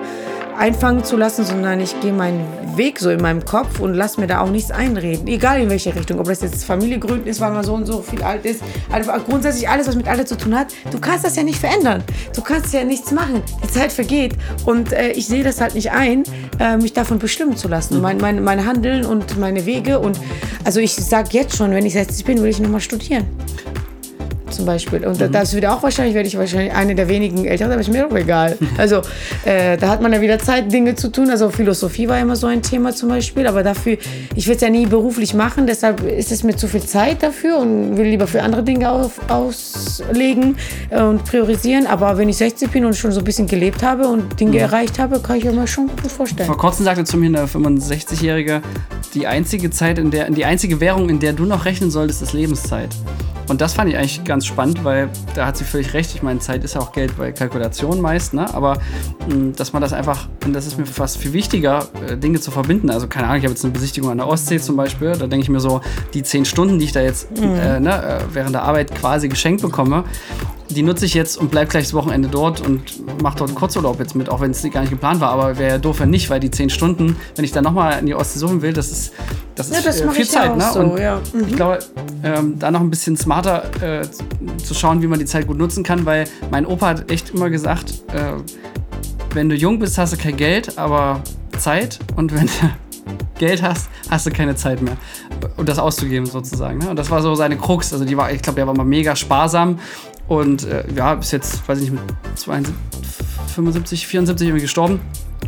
[SPEAKER 1] einfangen zu lassen, sondern ich gehe meinen Weg so in meinem Kopf und lasse mir da auch nichts einreden. Egal in welche Richtung. Ob das jetzt Familie gründen ist, weil man so und so viel alt ist. Also grundsätzlich alles, was mit Alter zu tun hat. Du kannst das ja nicht verändern. Du kannst ja nichts machen. Die Zeit vergeht. Und äh, ich sehe das halt nicht ein, äh, mich davon bestimmen zu lassen. Mhm. Mein, mein, mein Handeln und meine Wege. Und also ich sage jetzt schon, wenn ich 60 bin, will ich nochmal studieren zum Beispiel. Und mhm. das wird auch wahrscheinlich, werde ich wahrscheinlich eine der wenigen Eltern, aber ist mir auch egal. Also äh, da hat man ja wieder Zeit, Dinge zu tun. Also Philosophie war immer so ein Thema zum Beispiel, aber dafür, ich will es ja nie beruflich machen, deshalb ist es mir zu viel Zeit dafür und will lieber für andere Dinge auf, auslegen äh, und priorisieren. Aber wenn ich 60 bin und schon so ein bisschen gelebt habe und Dinge mhm. erreicht habe, kann ich mir schon gut vorstellen.
[SPEAKER 2] Vor kurzem sagte zu mir eine 65-Jährige, die einzige Zeit, in der, die einzige Währung, in der du noch rechnen solltest, ist Lebenszeit. Und das fand ich eigentlich ganz spannend, weil da hat sie völlig recht. Ich meine, Zeit ist ja auch Geld bei Kalkulation meist, ne? aber mm, dass man das einfach, und das ist mir fast viel wichtiger, äh, Dinge zu verbinden. Also keine Ahnung, ich habe jetzt eine Besichtigung an der Ostsee zum Beispiel, da denke ich mir so, die zehn Stunden, die ich da jetzt mhm. äh, ne, äh, während der Arbeit quasi geschenkt bekomme, die nutze ich jetzt und bleib gleich das Wochenende dort und mache dort einen Kurzurlaub jetzt mit, auch wenn es gar nicht geplant war. Aber wäre ja doof, wenn nicht, weil die zehn Stunden, wenn ich dann nochmal in die Ostsee suchen will, das ist, das ist ja, das äh, viel Zeit. Ne?
[SPEAKER 1] So, und ja. mhm.
[SPEAKER 2] ich glaube, ähm, da noch ein bisschen smarter äh, zu schauen, wie man die Zeit gut nutzen kann, weil mein Opa hat echt immer gesagt, äh, wenn du jung bist, hast du kein Geld, aber Zeit. Und wenn du *laughs* Geld hast, hast du keine Zeit mehr. Und das auszugeben sozusagen. Ne? Und das war so seine Krux. Also die war, ich glaube, der war mal mega sparsam und äh, ja, bis jetzt, weiß ich nicht, mit 72, 75, 74 irgendwie gestorben.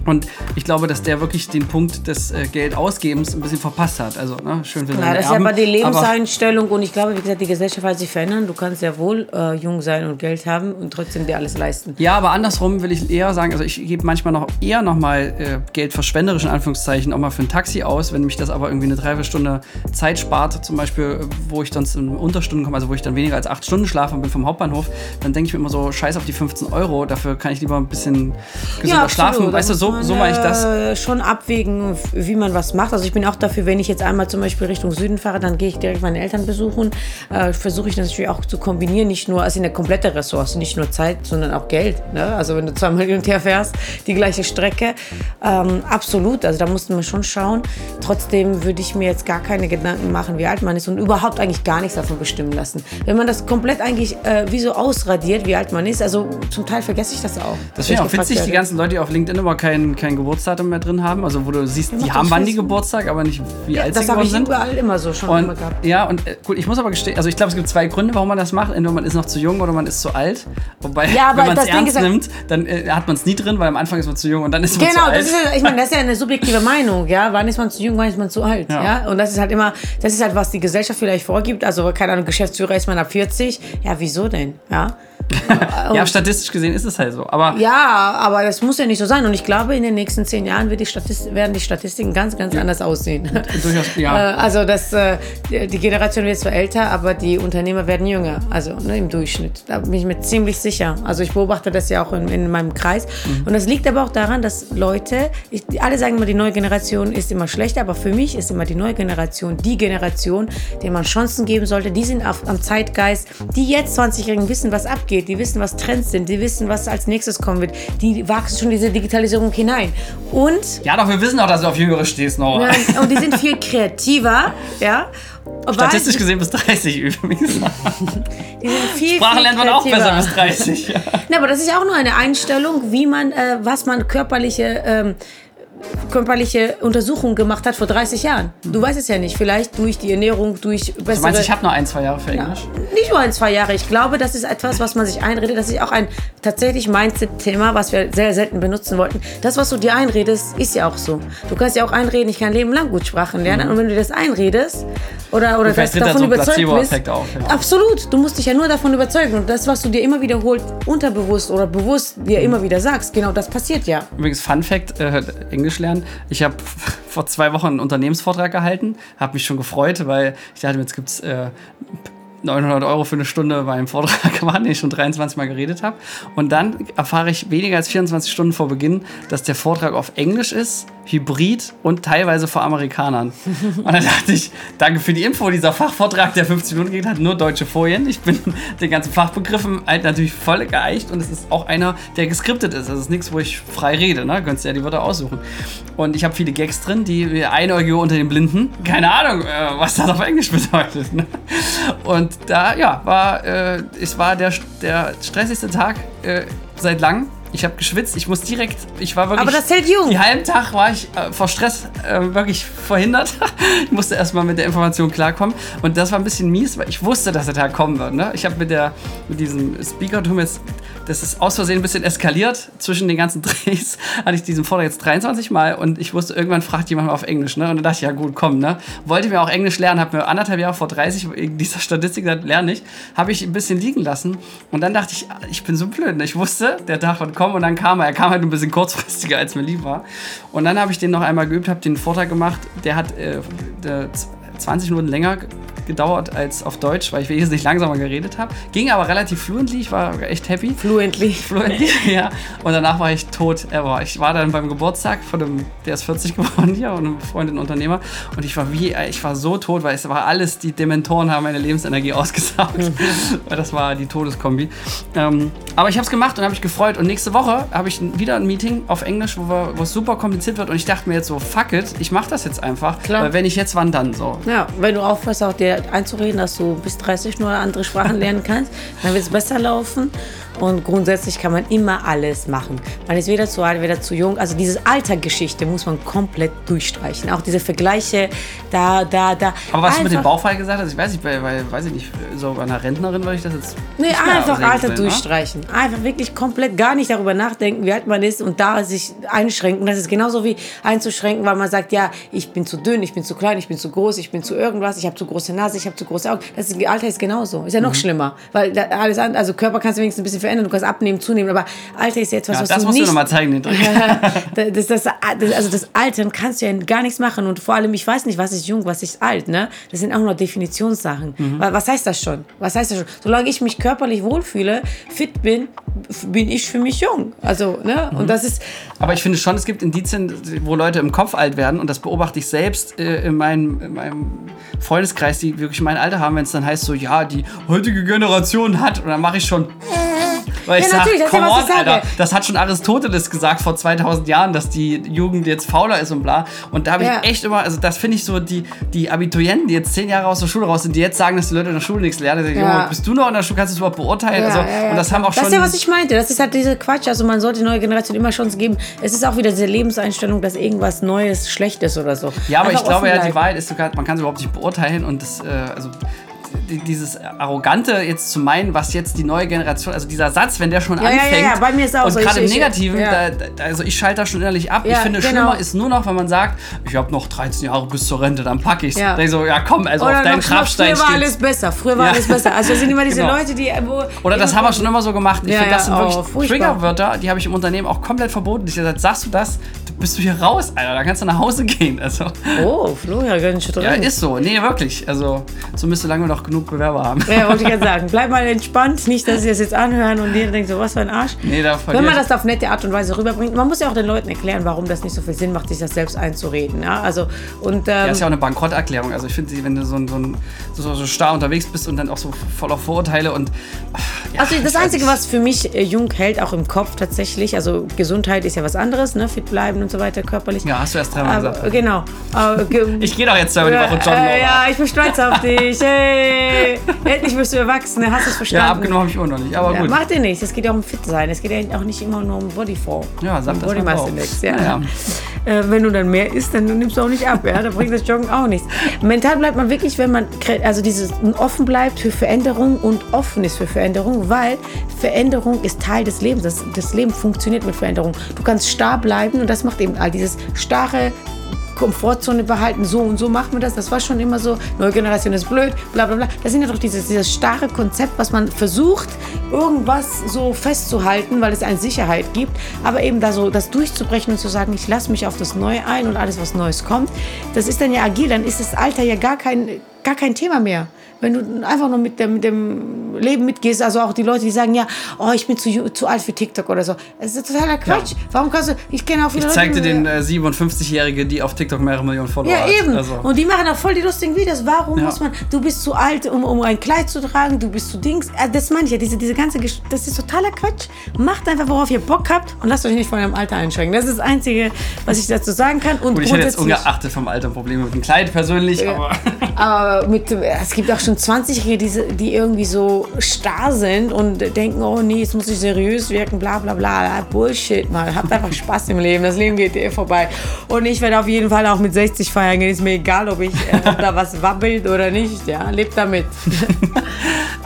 [SPEAKER 2] Und ich glaube, dass der wirklich den Punkt des äh, Geldausgebens ein bisschen verpasst hat. Also, ne, schön für
[SPEAKER 1] Ja, das ist ja aber die Lebenseinstellung. Und ich glaube, wie gesagt, die Gesellschaft hat sich verändert. Du kannst ja wohl äh, jung sein und Geld haben und trotzdem dir alles leisten.
[SPEAKER 2] Ja, aber andersrum will ich eher sagen, also ich gebe manchmal noch eher noch mal äh, Geld verschwenderisch in Anführungszeichen auch mal für ein Taxi aus, wenn mich das aber irgendwie eine Dreiviertelstunde Zeit spart, zum Beispiel, wo ich dann in Unterstunden komme, also wo ich dann weniger als acht Stunden schlafe und bin vom Hauptbahnhof, dann denke ich mir immer so, scheiß auf die 15 Euro, dafür kann ich lieber ein bisschen gesünder ja, schlafen. Weißt du, so so, so mache ich das.
[SPEAKER 1] Äh, schon abwägen, wie man was macht. Also ich bin auch dafür, wenn ich jetzt einmal zum Beispiel Richtung Süden fahre, dann gehe ich direkt meine Eltern besuchen. Äh, Versuche ich natürlich auch zu kombinieren, nicht nur, also eine komplette Ressource, nicht nur Zeit, sondern auch Geld. Ne? Also wenn du zweimal hin und her fährst, die gleiche Strecke. Ähm, absolut, also da mussten wir schon schauen. Trotzdem würde ich mir jetzt gar keine Gedanken machen, wie alt man ist und überhaupt eigentlich gar nichts davon bestimmen lassen. Wenn man das komplett eigentlich äh, wie so ausradiert, wie alt man ist, also zum Teil vergesse ich das auch.
[SPEAKER 2] Das finde ich auch witzig, die ganzen Leute, die auf LinkedIn immer kein, kein Geburtsdatum mehr drin haben. Also wo du siehst, die haben wann die Geburtstag, aber nicht wie
[SPEAKER 1] ja,
[SPEAKER 2] alt
[SPEAKER 1] das
[SPEAKER 2] sie
[SPEAKER 1] habe
[SPEAKER 2] geworden
[SPEAKER 1] ich
[SPEAKER 2] sind.
[SPEAKER 1] überall immer so schon
[SPEAKER 2] Und,
[SPEAKER 1] immer gehabt.
[SPEAKER 2] ja, und äh, gut, ich muss aber gestehen, also ich glaube, es gibt zwei Gründe, warum man das macht. Entweder man ist noch zu jung oder man ist zu alt. Wobei,
[SPEAKER 1] Ja, aber
[SPEAKER 2] wenn man es
[SPEAKER 1] das
[SPEAKER 2] ernst nimmt, dann äh, hat man es nie drin, weil am Anfang ist man zu jung und dann ist man
[SPEAKER 1] Genau,
[SPEAKER 2] zu alt.
[SPEAKER 1] das ist, ja- ich meine, das ist ja eine subjektive Meinung, ja. Wann ist man zu jung, wann ist man zu alt,
[SPEAKER 2] Ja.
[SPEAKER 1] ja. Und das ist halt immer, das ist halt, was die Gesellschaft vielleicht vorgibt. Also, keine Ahnung, Geschäftsführer ist man ab 40. Ja, wieso denn, ja?
[SPEAKER 2] Ja, statistisch gesehen ist es halt so. Aber
[SPEAKER 1] Ja, aber das muss ja nicht so sein. Und ich glaube, in den nächsten zehn Jahren die werden die Statistiken ganz, ganz anders aussehen.
[SPEAKER 2] durchaus, *laughs*
[SPEAKER 1] Äh,
[SPEAKER 2] ja.
[SPEAKER 1] Also das, äh, die Generation wird zwar älter, aber die Unternehmer werden jünger, also ne, im Durchschnitt. Da bin ich mir ziemlich sicher. Also ich beobachte das ja auch in, in meinem Kreis.
[SPEAKER 2] Mhm.
[SPEAKER 1] Und das liegt aber auch daran, dass Leute, ich, alle sagen immer, die neue Generation ist immer schlechter, aber für mich ist immer die neue Generation die Generation, der man Chancen geben sollte. Die sind auf, am Zeitgeist. Die jetzt 20-Jährigen wissen, was abgeht. Die wissen, was Trends sind. Die wissen, was als nächstes kommen wird. Die wachsen schon diese Digitalisierung hinein. Und
[SPEAKER 2] ja, doch, wir wissen auch, dass du auf Jüngere stehst, Nora.
[SPEAKER 1] ja, und die sind viel kreativer, ja.
[SPEAKER 2] Statistisch gesehen bis 30 übrigens. *laughs*
[SPEAKER 1] Viel,
[SPEAKER 2] Sprache
[SPEAKER 1] viel
[SPEAKER 2] lernt man auch besser bis 30. Ja.
[SPEAKER 1] Na, aber das ist ja auch nur eine Einstellung, wie man, äh, was man körperliche, ähm, körperliche Untersuchungen gemacht hat vor 30 Jahren. Du weißt es ja nicht. Vielleicht durch die Ernährung, durch bessere...
[SPEAKER 2] Du meinst, ich habe nur ein, zwei Jahre für
[SPEAKER 1] Ja,
[SPEAKER 2] Englisch?
[SPEAKER 1] nicht nur ein, zwei Jahre. Ich glaube, das ist etwas, was man sich einredet. Das ist auch ein tatsächlich Mindset-Thema, was wir sehr selten benutzen wollten. Das, was du dir einredest, ist ja auch so. Du kannst ja auch einreden, ich kann Leben lang gut Sprachen lernen. Und wenn du das einredest oder, oder das, davon
[SPEAKER 2] so
[SPEAKER 1] überzeugt bist,
[SPEAKER 2] auf, ja.
[SPEAKER 1] absolut. Du musst dich ja nur davon überzeugen. Und das, was du dir immer wiederholt, unterbewusst oder bewusst dir immer wieder sagst, genau das passiert ja.
[SPEAKER 2] Übrigens, Fun Fact: äh, Englisch lernen. Ich habe vor zwei Wochen einen Unternehmensvortrag gehalten, habe mich schon gefreut, weil ich dachte, jetzt gibt es äh, 900 Euro für eine Stunde beim Vortrag *laughs* waren, den ich schon 23 Mal geredet habe. Und dann erfahre ich weniger als 24 Stunden vor Beginn, dass der Vortrag auf Englisch ist, hybrid und teilweise vor Amerikanern. Und dann dachte ich, danke für die Info. Dieser Fachvortrag, der 50 Minuten geht, hat nur deutsche Folien. Ich bin den ganzen Fachbegriffen halt natürlich voll geeicht und es ist auch einer, der geskriptet ist. Das ist nichts, wo ich frei rede. Ne? Könntest du ja die Wörter aussuchen. Und ich habe viele Gags drin, die Einäugige unter den Blinden. Keine Ahnung, äh, was das auf Englisch bedeutet. Ne? Und da, ja, war, äh, es war der, der stressigste Tag äh, seit langem. Ich habe geschwitzt, ich muss direkt, ich war wirklich.
[SPEAKER 1] Aber das hält jung.
[SPEAKER 2] Die halben Tag war ich äh, vor Stress äh, wirklich verhindert. *laughs* ich musste erstmal mit der Information klarkommen. Und das war ein bisschen mies, weil ich wusste, dass der Tag kommen wird. Ne? Ich habe mit, der- mit diesem Speakertum jetzt, das ist aus Versehen ein bisschen eskaliert. Zwischen den ganzen *laughs* Drehs hatte ich diesen Vortrag jetzt 23 Mal und ich wusste, irgendwann fragt jemand mal auf Englisch. Ne? Und dann dachte ich, ja gut, komm. Ne? Wollte mir auch Englisch lernen, habe mir anderthalb Jahre vor 30 wegen dieser Statistik gesagt, lerne ich. Habe ich ein bisschen liegen lassen. Und dann dachte ich, ich bin so blöd. Ne? Ich wusste, der Tag wird kommen und dann kam er. Er kam halt ein bisschen kurzfristiger, als mir lieb war. Und dann habe ich den noch einmal geübt, habe den Vortrag gemacht. Der hat äh, der 20 Minuten länger gedauert als auf Deutsch, weil ich wesentlich langsamer geredet habe. Ging aber relativ fluently, ich war echt happy.
[SPEAKER 1] Fluently.
[SPEAKER 2] Fluently, *laughs* ja. Und danach war ich tot ever. Ich war dann beim Geburtstag von dem, der ist 40 *laughs* geworden hier und einem Freundin Unternehmer. Und ich war wie, ich war so tot, weil es war alles, die Dementoren haben meine Lebensenergie *laughs* ausgesaugt. weil das war die Todeskombi. Ähm, aber ich habe es gemacht und habe mich gefreut. Und nächste Woche habe ich wieder ein Meeting auf Englisch, wo, es super kompliziert wird. Und ich dachte mir jetzt so, fuck it, ich mache das jetzt einfach.
[SPEAKER 1] Klar.
[SPEAKER 2] Weil wenn ich jetzt, wann dann so.
[SPEAKER 1] Ja, wenn du aufhörst, auch dir einzureden, dass du bis 30 nur andere Sprachen lernen kannst, dann wird es besser laufen. Und grundsätzlich kann man immer alles machen. Man ist weder zu alt, weder zu jung. Also diese Altergeschichte muss man komplett durchstreichen. Auch diese Vergleiche, da, da, da.
[SPEAKER 2] Aber was du mit dem
[SPEAKER 1] Einfach-
[SPEAKER 2] Bauchfall gesagt hast, ich weiß nicht, bei, bei, weiß ich nicht, so bei einer Rentnerin würde ich das jetzt.
[SPEAKER 1] Nee, einfach Alter
[SPEAKER 2] wollen, ne?
[SPEAKER 1] durchstreichen. Einfach wirklich komplett gar nicht darüber nachdenken, wie alt man ist und da sich einschränken. Das ist genauso wie einzuschränken, weil man sagt, ja, ich bin zu dünn, ich bin zu klein, ich bin zu groß, ich bin zu irgendwas, ich habe zu große Nase, ich habe zu große Augen. Das Alter ist genauso. Ist ja noch
[SPEAKER 2] Mhm.
[SPEAKER 1] schlimmer, weil alles an, also Körper kannst du wenigstens ein bisschen verändern. Du kannst abnehmen, zunehmen, aber Alter ist jetzt was,
[SPEAKER 2] Ja,
[SPEAKER 1] was
[SPEAKER 2] das
[SPEAKER 1] du
[SPEAKER 2] musst
[SPEAKER 1] nicht...
[SPEAKER 2] du nochmal zeigen, den *laughs* Trick. *laughs*
[SPEAKER 1] das, das, das, also das Altern kannst du ja gar nichts machen und vor allem, ich weiß nicht, was ist jung, was ist alt, ne? Das sind auch nur Definitionssachen.
[SPEAKER 2] Mhm.
[SPEAKER 1] Wa- Was heißt das schon? Was heißt das schon? Solange ich mich körperlich wohlfühle, fit bin, bin ich für mich jung. Also, ne?
[SPEAKER 2] Mhm.
[SPEAKER 1] Und das ist,
[SPEAKER 2] Aber ich finde schon, es gibt Indizien, wo Leute im Kopf alt werden und das beobachte ich selbst äh, in, meinem, in meinem Freundeskreis, die wirklich mein Alter haben, wenn es dann heißt so, ja, die heutige Generation hat und dann mache ich schon *laughs* weil ich
[SPEAKER 1] Ja,
[SPEAKER 2] sag,
[SPEAKER 1] natürlich, das ist ja,
[SPEAKER 2] come on,
[SPEAKER 1] ich sage.
[SPEAKER 2] Alter, das hat schon Aristoteles gesagt vor 2000 Jahren, dass die Jugend jetzt fauler ist und bla. Und da habe
[SPEAKER 1] Ja.
[SPEAKER 2] ich echt immer, also das finde ich so, die, die Abiturienten, die jetzt zehn Jahre aus der Schule raus sind, die jetzt sagen, dass die Leute in der Schule nichts lernen, ich,
[SPEAKER 1] Ja.
[SPEAKER 2] Bist du noch in der Schule, kannst du es überhaupt beurteilen? Also, und das haben auch
[SPEAKER 1] Das
[SPEAKER 2] schon...
[SPEAKER 1] ist ja, was ich meinte. Das ist halt diese Quatsch. Also man sollte neue Generation immer Chance geben. Es ist auch wieder diese Lebenseinstellung, dass irgendwas Neues schlecht ist oder so.
[SPEAKER 2] Ja, aber
[SPEAKER 1] Einfach
[SPEAKER 2] ich glaube ja, die. Wahrheit ist sogar, man kann es überhaupt nicht beurteilen und das, äh, also dieses Arrogante jetzt zu meinen, was jetzt die neue Generation, also dieser Satz, wenn der schon
[SPEAKER 1] Ja, ja, ja,
[SPEAKER 2] anfängt
[SPEAKER 1] ja, bei mir ist auch
[SPEAKER 2] und
[SPEAKER 1] so.
[SPEAKER 2] gerade im
[SPEAKER 1] Ich- ich-
[SPEAKER 2] Negativen, da, da, also ich schalte da schon innerlich ab. ich finde,
[SPEAKER 1] genau.
[SPEAKER 2] schlimmer ist nur noch, wenn man sagt, ich habe noch 13 Jahre bis zur Rente, dann packe ich es.
[SPEAKER 1] Ja.
[SPEAKER 2] Ja. so, ja komm, also
[SPEAKER 1] Oder
[SPEAKER 2] auf deinen Grabstein
[SPEAKER 1] früher war alles besser. Früher war alles besser. Also es sind immer *laughs* diese
[SPEAKER 2] Genau.
[SPEAKER 1] Leute, die wo
[SPEAKER 2] Oder das haben wir schon immer so gemacht. Ich finde, das sind
[SPEAKER 1] oh,
[SPEAKER 2] wirklich
[SPEAKER 1] furchtbar.
[SPEAKER 2] Triggerwörter, die habe ich im Unternehmen auch komplett verboten. Ich gesagt, sagst du das, bist du hier raus, Alter, da kannst du nach Hause gehen. Also,
[SPEAKER 1] Oh, Flo, ja, ganz schön drin.
[SPEAKER 2] ja, ist so. Nee, wirklich. Also, zumindest solange wir noch genug Bewerber haben.
[SPEAKER 1] Ja, wollte ich *laughs* gerade sagen. Bleib mal entspannt, nicht, dass sie das jetzt anhören und jeder denkt so, was für ein Arsch.
[SPEAKER 2] Nee, da
[SPEAKER 1] Wenn man das auf nette Art und Weise rüberbringt, man muss ja auch den Leuten erklären, warum das nicht so viel Sinn macht, sich das selbst einzureden. Ja, also, und, ähm,
[SPEAKER 2] Ja, ist ja auch eine Bankrotterklärung. Also ich finde, wenn du so, ein- so, ein- so, so starr unterwegs bist und dann auch so voller Vorurteile und ach, ja,
[SPEAKER 1] Also das Einzige, was für mich äh, jung hält, auch im Kopf tatsächlich, also Gesundheit ist ja was anderes, ne? fit bleiben und so weiter, körperlich.
[SPEAKER 2] Ja, hast du erst dreimal gesagt.
[SPEAKER 1] genau. *laughs*
[SPEAKER 2] Ich gehe doch jetzt zweimal die Woche joggen.
[SPEAKER 1] äh,
[SPEAKER 2] Laura.
[SPEAKER 1] ja, ich bin stolz auf dich. Hey, endlich bist du erwachsen, hast du es
[SPEAKER 2] ja,
[SPEAKER 1] verstanden?
[SPEAKER 2] abgenommen habe ich auch noch nicht, aber
[SPEAKER 1] Ja,
[SPEAKER 2] gut.
[SPEAKER 1] macht dir nichts. Es geht ja um fit sein. Es geht ja auch nicht immer nur um Bodyform.
[SPEAKER 2] Ja, sag
[SPEAKER 1] um
[SPEAKER 2] das
[SPEAKER 1] Body
[SPEAKER 2] mal
[SPEAKER 1] Mass. Index. Ja.
[SPEAKER 2] Ja,
[SPEAKER 1] Äh, wenn du dann mehr isst, dann nimmst du auch nicht ab. Ja? Da bringt das Joggen auch nichts. Mental bleibt man wirklich, wenn man also dieses offen bleibt für Veränderung und offen ist für Veränderung, weil Veränderung ist Teil des Lebens. Das, das Leben funktioniert mit Veränderung. Du kannst starr bleiben und das macht eben all dieses starre Komfortzone behalten, so und so machen wir das. Das war schon immer so. Neue Generation ist blöd, bla bla bla. Das sind ja doch dieses, dieses starre Konzept, was man versucht, irgendwas so festzuhalten, weil es eine Sicherheit gibt. Aber eben da so das durchzubrechen und zu sagen, ich lasse mich auf das Neue ein und alles, was Neues kommt, das ist dann ja agil. Dann ist das Alter ja gar kein, gar kein Thema mehr. Wenn du einfach nur mit dem, mit dem Leben mitgehst, also auch die Leute, die sagen, ja, oh, ich bin zu, zu alt für TikTok oder so. Das ist totaler Quatsch. Warum kannst du, ich kenne auch viele
[SPEAKER 2] Ich
[SPEAKER 1] Leute,
[SPEAKER 2] zeigte
[SPEAKER 1] die-
[SPEAKER 2] den äh, 57-Jährige, die auf TikTok mehrere Millionen Follower
[SPEAKER 1] ja,
[SPEAKER 2] hat.
[SPEAKER 1] eben.
[SPEAKER 2] Also,
[SPEAKER 1] Und die machen auch voll die lustigen Videos. Warum
[SPEAKER 2] Ja.
[SPEAKER 1] muss man, du bist zu alt, um, um ein Kleid zu tragen, du bist zu Dings. Äh, Das meine ich ja, diese, diese ganze, Gesch- das ist totaler Quatsch. Macht einfach, worauf ihr Bock habt und lasst euch nicht von eurem Alter einschränken. Das ist das Einzige, was ich dazu sagen kann. Und
[SPEAKER 2] gut, ich hätte jetzt ungeachtet vom Alter Probleme mit dem Kleid persönlich, aber
[SPEAKER 1] aber mit, es gibt auch schon 20-Jährige, die, die irgendwie so starr sind und denken, oh nee, jetzt muss ich seriös wirken, bla bla bla. Bullshit, mal. Habt einfach Spaß im Leben. Das Leben geht eh vorbei. Und ich werde auf jeden Fall auch mit 60 feiern gehen. Ist mir egal, ob, ich, äh, ob da was wabbelt oder nicht. Ja, lebt damit. *laughs*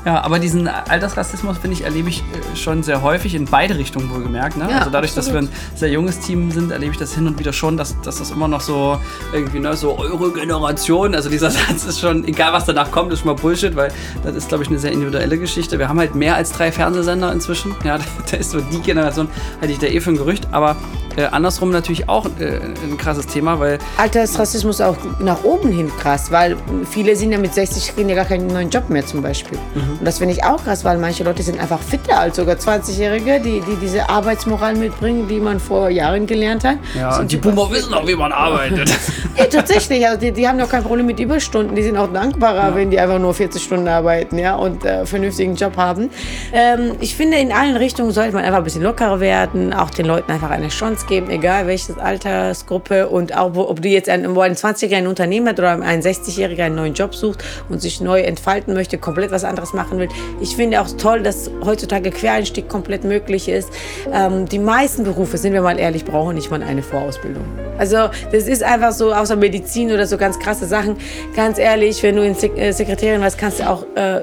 [SPEAKER 2] Ja, aber diesen Altersrassismus, finde ich, erlebe ich äh, schon sehr häufig in beide Richtungen wohlgemerkt. Ne?
[SPEAKER 1] Ja,
[SPEAKER 2] also dadurch, dass wir
[SPEAKER 1] absolut.
[SPEAKER 2] ein sehr junges Team sind, erlebe ich das hin und wieder schon, dass, dass das immer noch so irgendwie, ne, so eure Generation, also dieser *laughs* Satz ist schon, egal was danach kommt, ist schon mal Bullshit, weil das ist, glaube ich, eine sehr individuelle Geschichte. Wir haben halt mehr als drei Fernsehsender inzwischen. Ja, *laughs* da ist so die Generation, halte ich da eh für ein Gerücht, aber äh, andersrum natürlich auch äh, ein krasses Thema, weil
[SPEAKER 1] Altersrassismus auch nach oben hin krass, weil viele sind ja mit 60 kriegen ja gar keinen neuen Job mehr zum Beispiel.
[SPEAKER 2] Mhm.
[SPEAKER 1] Und das finde ich auch krass, weil manche Leute sind einfach fitter als sogar 20-Jährige, die, die diese Arbeitsmoral mitbringen, die man vor Jahren gelernt hat.
[SPEAKER 2] ja,
[SPEAKER 1] Sind
[SPEAKER 2] und die Boomer wissen auch, wie man *laughs* arbeitet.
[SPEAKER 1] Ja, tatsächlich. Also die, die haben doch kein Problem mit Überstunden. Die sind auch dankbarer, wenn die einfach nur 40 Stunden arbeiten ja, und äh, vernünftigen Job haben. Ähm, ich finde, in allen Richtungen sollte man einfach ein bisschen lockerer werden, auch den Leuten einfach eine Chance geben, egal welche Altersgruppe und auch, ob du jetzt ein, wo ein 20-Jähriger ein Unternehmen hat oder ein 60-Jähriger einen neuen Job sucht und sich neu entfalten möchte, komplett was anderes machen will. Ich finde auch toll, dass heutzutage Quereinstieg komplett möglich ist. Ähm, die meisten Berufe, sind wir mal ehrlich, brauchen nicht mal eine Vorausbildung. Also das ist einfach so, außer Medizin oder so ganz krasse Sachen. Ganz ehrlich, wenn du in Sek äh, Sekretärin warst, kannst du auch äh,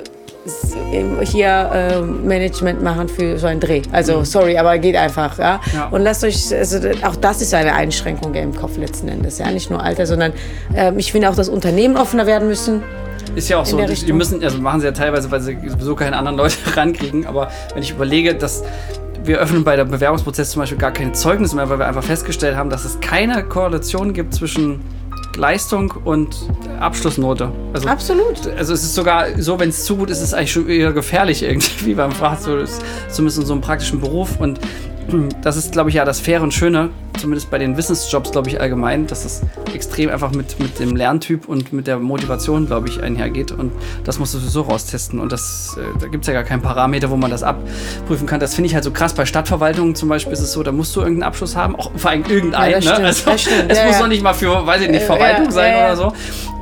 [SPEAKER 1] hier äh, Management machen für so einen Dreh. Also sorry, aber geht einfach. Ja?
[SPEAKER 2] Ja.
[SPEAKER 1] Und lasst euch, also auch das ist eine Einschränkung im Kopf letzten Endes. Ja? Nicht nur Alter, sondern ähm, ich finde auch, dass Unternehmen offener werden müssen.
[SPEAKER 2] Ist ja auch so. Die, müssen, also machen sie ja teilweise, weil sie sowieso keine anderen Leute *laughs* rankriegen. Aber wenn ich überlege, dass wir öffnen bei der Bewerbungsprozess zum Beispiel gar keine Zeugnisse mehr, weil wir einfach festgestellt haben, dass es keine Korrelation gibt zwischen Leistung und Abschlussnote. Also,
[SPEAKER 1] Absolut.
[SPEAKER 2] also es ist sogar so, wenn es zu gut ist, ist es eigentlich schon eher gefährlich *laughs* irgendwie beim so, ist zumindest in so einem praktischen Beruf. Und das ist, glaube ich, ja das Faire und Schöne, zumindest bei den Wissensjobs, glaube ich, allgemein, dass es extrem einfach mit, mit dem Lerntyp und mit der Motivation, glaube ich, einhergeht. Und das musst du sowieso raustesten. Und das, äh, da gibt es ja gar keinen Parameter, wo man das abprüfen kann. Das finde ich halt so krass. Bei Stadtverwaltungen zum Beispiel ist es so, da musst du irgendeinen Abschluss haben, auch vor allem irgendeinen.
[SPEAKER 1] Ja, das
[SPEAKER 2] ne? also,
[SPEAKER 1] das.
[SPEAKER 2] Es
[SPEAKER 1] Ja,
[SPEAKER 2] muss
[SPEAKER 1] ja.
[SPEAKER 2] noch nicht mal für, weiß ich nicht,
[SPEAKER 1] Äh,
[SPEAKER 2] Verwaltung sein oder so.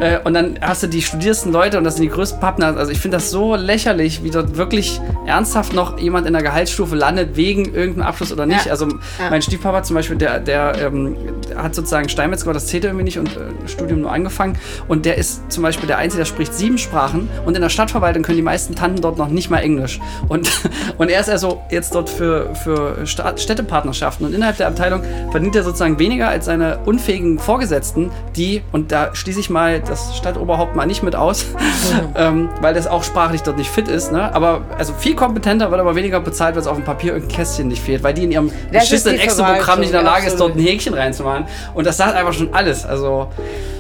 [SPEAKER 2] Äh, Und dann hast du die studiersten Leute und das sind die größten Pappner. Also ich finde das so lächerlich, wie dort wirklich ernsthaft noch jemand in der Gehaltsstufe landet, wegen irgendeinem Abschluss oder nicht.
[SPEAKER 1] Ja.
[SPEAKER 2] Also
[SPEAKER 1] Ja.
[SPEAKER 2] mein Stiefpapa zum Beispiel, der, der, ähm, hat sozusagen Steinmetz gemacht, das zählt irgendwie nicht und äh, Studium nur angefangen. Und der ist zum Beispiel der Einzige, der spricht sieben Sprachen und in der Stadtverwaltung können die meisten Tanten dort noch nicht mal Englisch. Und, *laughs* und er ist also jetzt dort für, für Städtepartnerschaften und innerhalb der Abteilung verdient er sozusagen weniger als seine unfähigen Vorgesetzten, die, und da schließe ich mal das Stadtoberhaupt mal nicht mit aus, *laughs* ähm, weil das auch sprachlich dort nicht fit ist, ne? aber also viel kompetenter, wird aber weniger bezahlt, weil es auf dem Papier irgendein Kästchen nicht fehlt, weil die in ihrem beschissenen
[SPEAKER 1] die
[SPEAKER 2] Excel-Programm nicht in der Lage ist, dort ein Häkchen reinzumachen. Und das sagt einfach schon alles. Also,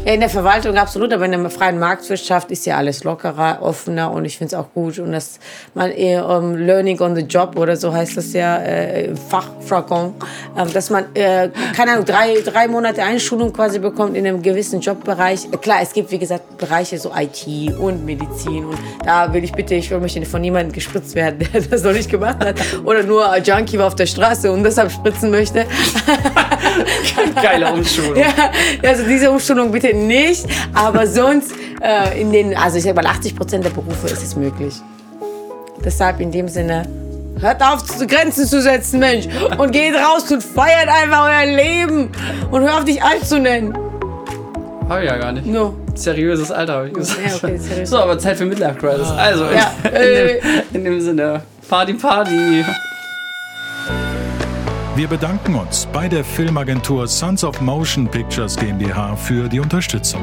[SPEAKER 1] Ja, in der Verwaltung absolut, aber in der freien Marktwirtschaft ist ja alles lockerer, offener und ich finde es auch gut. Und dass man eher um, Learning on the Job oder so heißt das ja, äh, im Fachjargon, ähm, dass man, äh, keine Ahnung, drei, drei Monate Einschulung quasi bekommt in einem gewissen Jobbereich. Äh, Klar, es gibt, wie gesagt, Bereiche so IT und Medizin und da will ich bitte, ich möchte von niemandem gespritzt werden, *laughs* der das noch nicht gemacht hat oder nur Junkie war auf der Straße und deshalb spritzen möchte. *laughs*
[SPEAKER 2] geile Umschulung.
[SPEAKER 1] Ja, also diese Umschulung bitte nicht, aber sonst äh, in den, also ich sag mal 80 Prozent der Berufe ist es möglich. Deshalb in dem Sinne, hört auf Grenzen zu setzen, Mensch, und geht raus und feiert einfach euer Leben und hör auf dich alt zu nennen.
[SPEAKER 2] Hab ich ja gar nicht.
[SPEAKER 1] No.
[SPEAKER 2] Seriöses Alter, habe ich gesagt.
[SPEAKER 1] Ja, okay, seriös.
[SPEAKER 2] So, aber Zeit für Midlife Crisis. Also, in,
[SPEAKER 1] Ja,
[SPEAKER 2] in,
[SPEAKER 1] äh.
[SPEAKER 2] dem, in dem Sinne, Party, Party.
[SPEAKER 3] Wir bedanken uns bei der Filmagentur Sons of Motion Pictures GmbH für die Unterstützung.